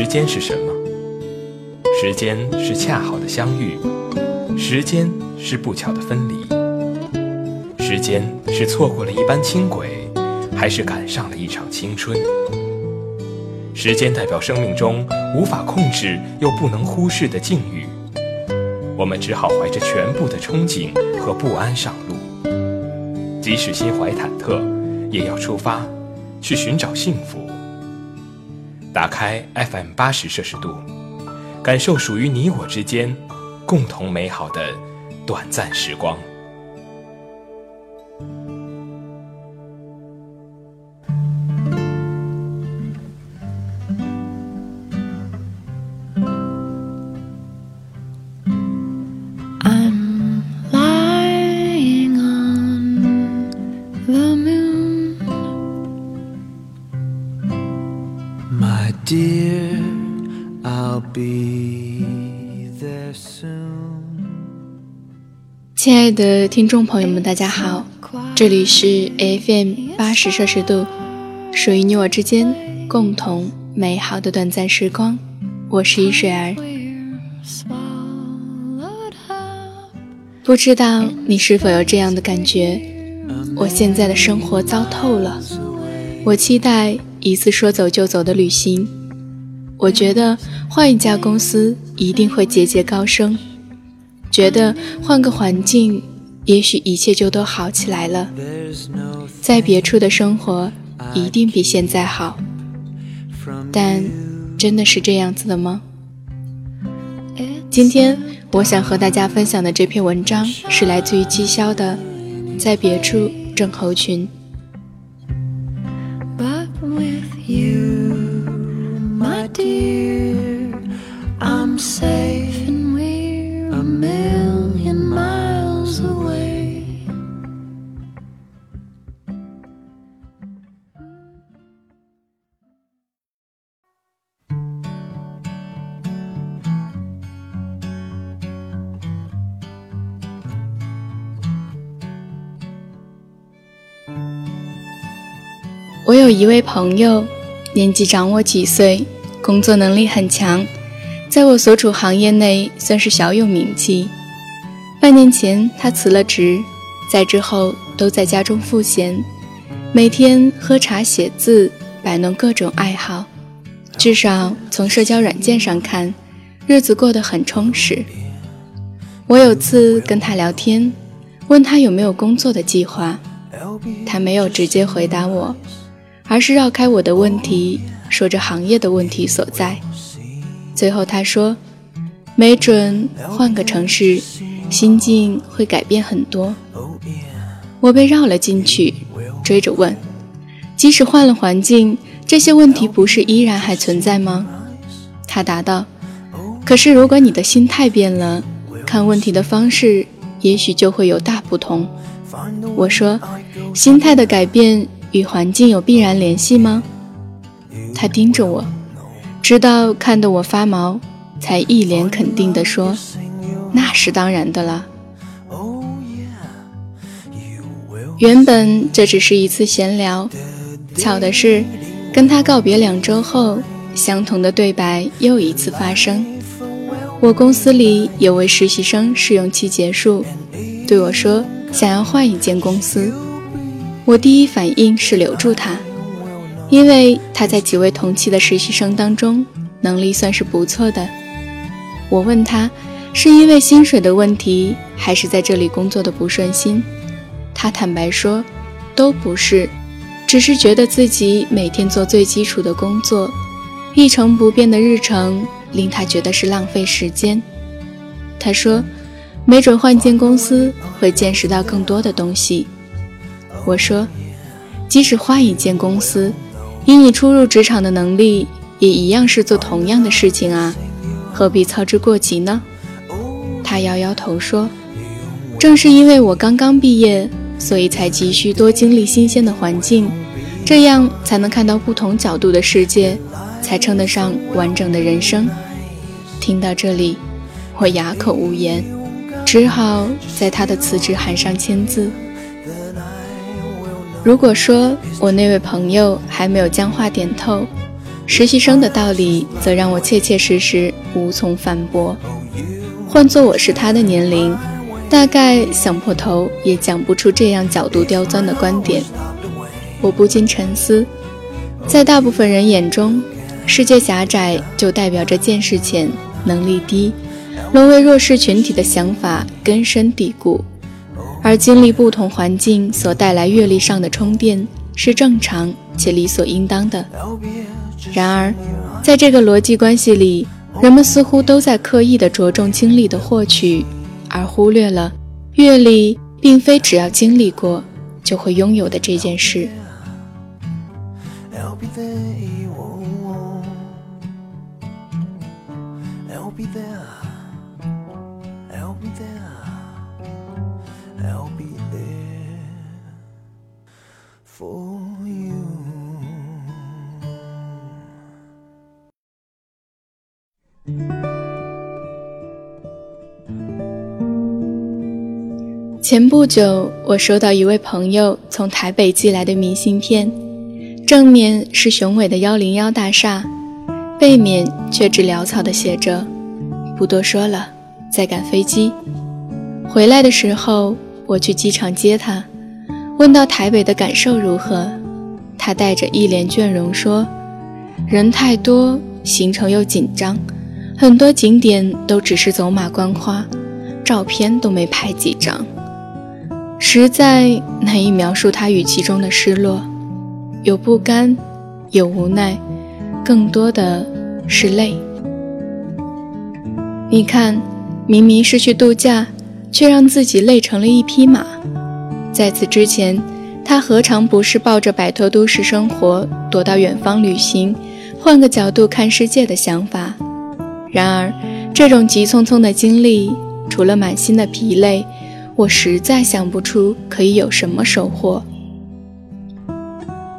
时间是什么？时间是恰好的相遇，时间是不巧的分离，时间是错过了一班轻轨，还是赶上了一场青春？时间代表生命中无法控制又不能忽视的境遇，我们只好怀着全部的憧憬和不安上路，即使心怀忐忑，也要出发，去寻找幸福。打开 FM 八十摄氏度，感受属于你我之间共同美好的短暂时光。亲爱的听众朋友们，大家好，这里是 FM 八十摄氏度，属于你我之间共同美好的短暂时光，我是一水儿。不知道你是否有这样的感觉？我现在的生活糟透了，我期待一次说走就走的旅行，我觉得换一家公司一定会节节高升。觉得换个环境，也许一切就都好起来了。在别处的生活一定比现在好，但真的是这样子的吗？今天我想和大家分享的这篇文章是来自于季潇的《在别处症候群》。我有一位朋友，年纪长我几岁，工作能力很强，在我所处行业内算是小有名气。半年前他辞了职，在之后都在家中赋闲，每天喝茶写字，摆弄各种爱好。至少从社交软件上看，日子过得很充实。我有次跟他聊天，问他有没有工作的计划，他没有直接回答我。而是绕开我的问题，说着行业的问题所在。最后他说：“没准换个城市，心境会改变很多。”我被绕了进去，追着问：“即使换了环境，这些问题不是依然还存在吗？”他答道：“可是如果你的心态变了，看问题的方式也许就会有大不同。”我说：“心态的改变。”与环境有必然联系吗？他盯着我，直到看得我发毛，才一脸肯定地说：“那是当然的了。”原本这只是一次闲聊，巧的是，跟他告别两周后，相同的对白又一次发生。我公司里有位实习生试用期结束，对我说想要换一间公司。我第一反应是留住他，因为他在几位同期的实习生当中能力算是不错的。我问他，是因为薪水的问题，还是在这里工作的不顺心？他坦白说，都不是，只是觉得自己每天做最基础的工作，一成不变的日程令他觉得是浪费时间。他说，没准换间公司会见识到更多的东西。我说，即使换一间公司，以你初入职场的能力，也一样是做同样的事情啊，何必操之过急呢？他摇摇头说：“正是因为我刚刚毕业，所以才急需多经历新鲜的环境，这样才能看到不同角度的世界，才称得上完整的人生。”听到这里，我哑口无言，只好在他的辞职函上签字。如果说我那位朋友还没有将话点透，实习生的道理则让我切切实实无从反驳。换做我是他的年龄，大概想破头也讲不出这样角度刁钻的观点。我不禁沉思，在大部分人眼中，世界狭窄就代表着见识浅、能力低、沦为弱势群体的想法根深蒂固，而经历不同环境所带来阅历上的充电是正常且理所应当的。然而，在这个逻辑关系里，人们似乎都在刻意地着重经历的获取，而忽略了阅历并非只要经历过就会拥有的这件事。For you 前不久，我收到一位朋友从台北寄来的明信片，正面是雄伟的幺零幺大厦，背面却只潦草地写着：“不多说了，在赶飞机。”回来的时候，我去机场接他，问到台北的感受如何，他带着一脸倦容说：“人太多，行程又紧张，很多景点都只是走马观花，照片都没拍几张。”实在难以描述他语气中的失落，有不甘，有无奈，更多的是累。你看，明明是去度假，却让自己累成了一匹马。在此之前，他何尝不是抱着摆脱都市生活、躲到远方旅行、换个角度看世界的想法？然而，这种急匆匆的经历，除了满心的疲累。我实在想不出可以有什么收获。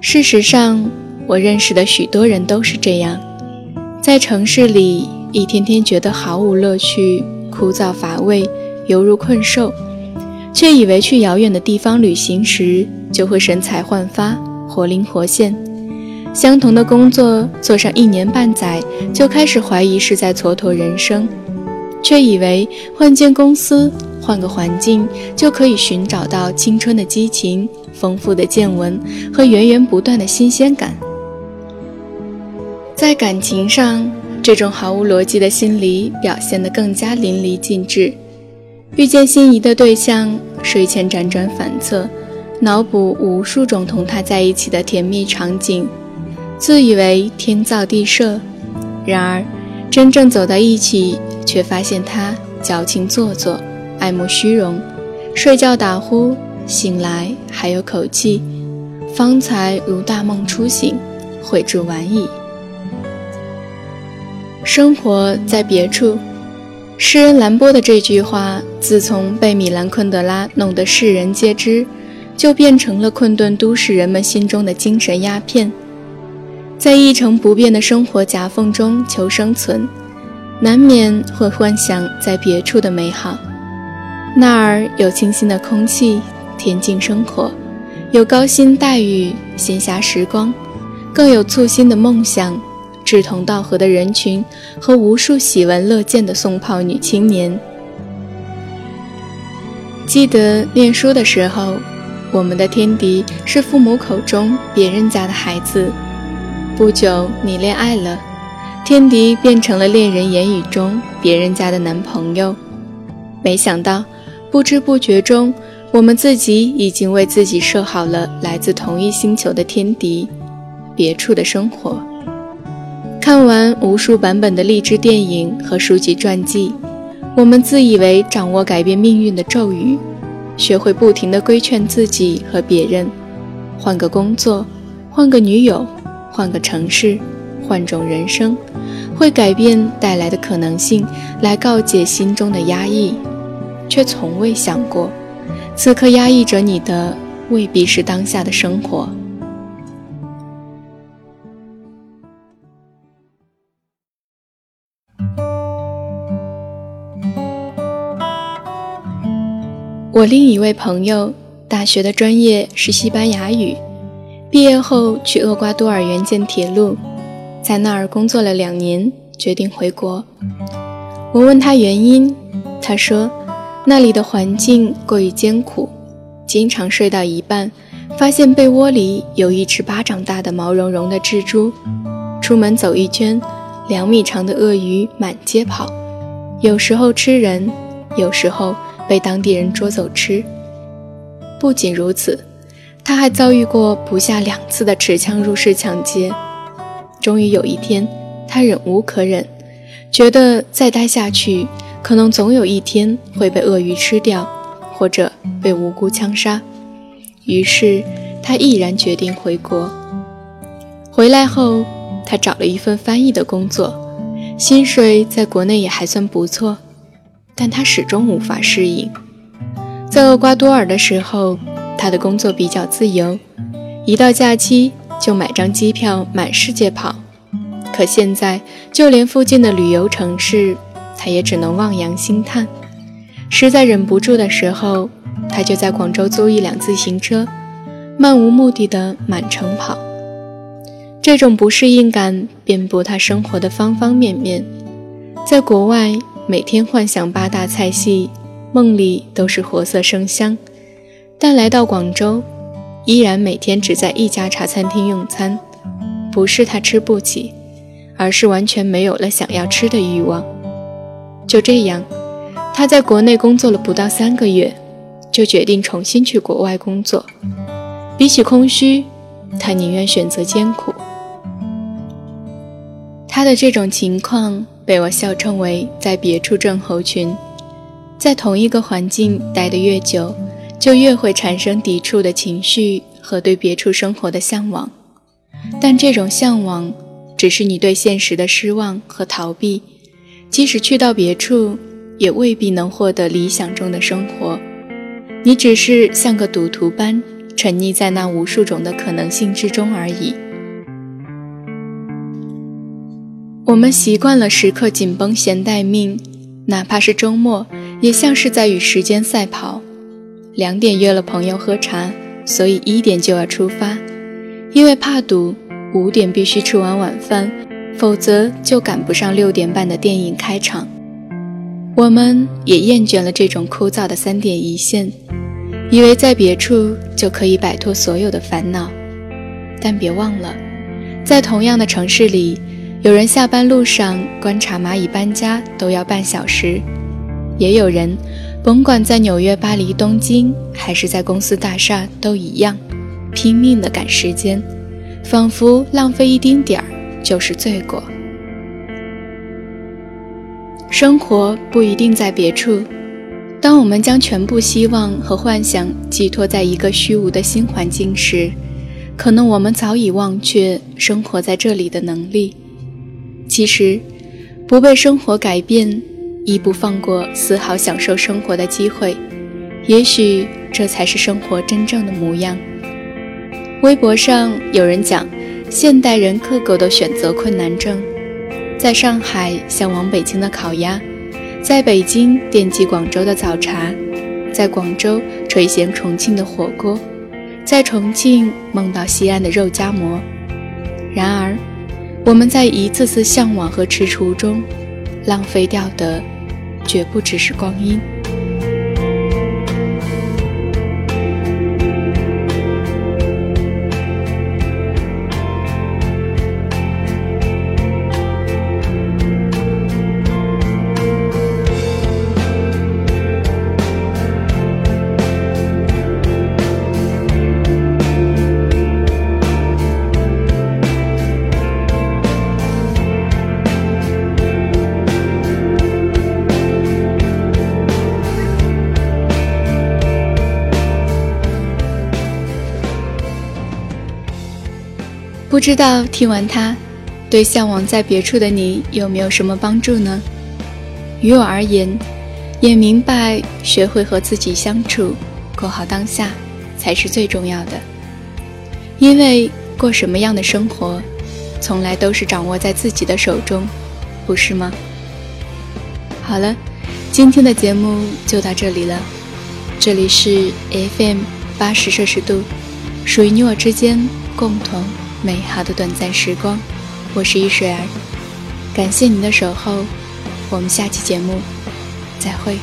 事实上，我认识的许多人都是这样，在城市里一天天觉得毫无乐趣、枯燥乏味，犹如困兽，却以为去遥远的地方旅行时就会神采焕发、活灵活现。相同的工作做上一年半载，就开始怀疑是在蹉跎人生，却以为换间公司。换个环境，就可以寻找到青春的激情、丰富的见闻和源源不断的新鲜感。在感情上，这种毫无逻辑的心理表现得更加淋漓尽致。遇见心仪的对象，睡前辗转反侧，脑补无数种同他在一起的甜蜜场景，自以为天造地设。然而，真正走到一起，却发现他矫情做作。爱慕虚荣，睡觉打呼，醒来还有口气，方才如大梦初醒，悔之晚矣。生活在别处，诗人兰波的这句话，自从被米兰昆德拉弄得世人皆知，就变成了困顿都市人们心中的精神鸦片。在一成不变的生活夹缝中求生存，难免会幻想在别处的美好。那儿有清新的空气，恬静生活，有高薪待遇，闲暇时光，更有簇新的梦想，志同道合的人群和无数喜闻乐见的送炮女青年。记得念书的时候，我们的天敌是父母口中别人家的孩子。不久，你恋爱了，天敌变成了恋人言语中别人家的男朋友。没想到。不知不觉中，我们自己已经为自己设好了来自同一星球的天敌，别处的生活。看完无数版本的励志电影和书籍传记，我们自以为掌握改变命运的咒语，学会不停地规劝自己和别人：换个工作，换个女友，换个城市，换种人生，会改变带来的可能性，来告诫心中的压抑。却从未想过，此刻压抑着你的未必是当下的生活。我另一位朋友，大学的专业是西班牙语，毕业后去厄瓜多尔援建铁路，在那儿工作了两年，决定回国。我问他原因，他说那里的环境过于艰苦，经常睡到一半，发现被窝里有一只巴掌大的毛茸茸的蜘蛛。出门走一圈，两米长的鳄鱼满街跑，有时候吃人，有时候被当地人捉走吃。不仅如此。他还遭遇过不下两次的持枪入室抢劫，终于有一天，他忍无可忍，觉得再待下去，可能总有一天会被鳄鱼吃掉，或者被无辜枪杀。于是，他毅然决定回国。回来后，他找了一份翻译的工作，薪水在国内也还算不错，但他始终无法适应。在厄瓜多尔的时候。他的工作比较自由，一到假期就买张机票满世界跑。可现在，就连附近的旅游城市，他也只能望洋兴叹。实在忍不住的时候，他就在广州租一辆自行车，漫无目的的满城跑。这种不适应感遍布他生活的方方面面。在国外，每天幻想八大菜系，梦里都是活色生香。但来到广州，依然每天只在一家茶餐厅用餐，不是他吃不起，而是完全没有了想要吃的欲望。就这样，他在国内工作了不到三个月，就决定重新去国外工作。比起空虚，他宁愿选择艰苦。他的这种情况被我笑称为“在别处症候群”，在同一个环境待得越久。就越会产生抵触的情绪和对别处生活的向往，但这种向往只是你对现实的失望和逃避。即使去到别处，也未必能获得理想中的生活。你只是像个赌徒般沉溺在那无数种的可能性之中而已。我们习惯了时刻紧绷弦待命，哪怕是周末，也像是在与时间赛跑。两点约了朋友喝茶，所以一点就要出发。因为怕堵，五点必须吃完晚饭，否则就赶不上六点半的电影开场。我们也厌倦了这种枯燥的三点一线，以为在别处就可以摆脱所有的烦恼。但别忘了，在同样的城市里，有人下班路上观察蚂蚁搬家都要半小时，也有人。甭管在纽约、巴黎、东京，还是在公司大厦，都一样，拼命的赶时间，仿佛浪费一丁点儿就是罪过。生活不一定在别处。当我们将全部希望和幻想寄托在一个虚无的新环境时，可能我们早已忘却生活在这里的能力。其实，不被生活改变。亦不放过丝毫享受生活的机会，也许这才是生活真正的模样。微博上有人讲，现代人个个都选择困难症，在上海向往北京的烤鸭，在北京惦记广州的早茶，在广州垂涎重庆的火锅，在重庆梦到西安的肉夹馍。然而，我们在一次次向往和踟蹰中，浪费掉的。绝不只是光阴。不知道听完它，对向往在别处的你有没有什么帮助呢？于我而言，也明白学会和自己相处，过好当下才是最重要的。因为过什么样的生活，从来都是掌握在自己的手中，不是吗？好了，今天的节目就到这里了。这里是 FM 八十摄氏度，属于你我之间共同。美好的短暂时光。我是一水儿，感谢您的守候，我们下期节目再会。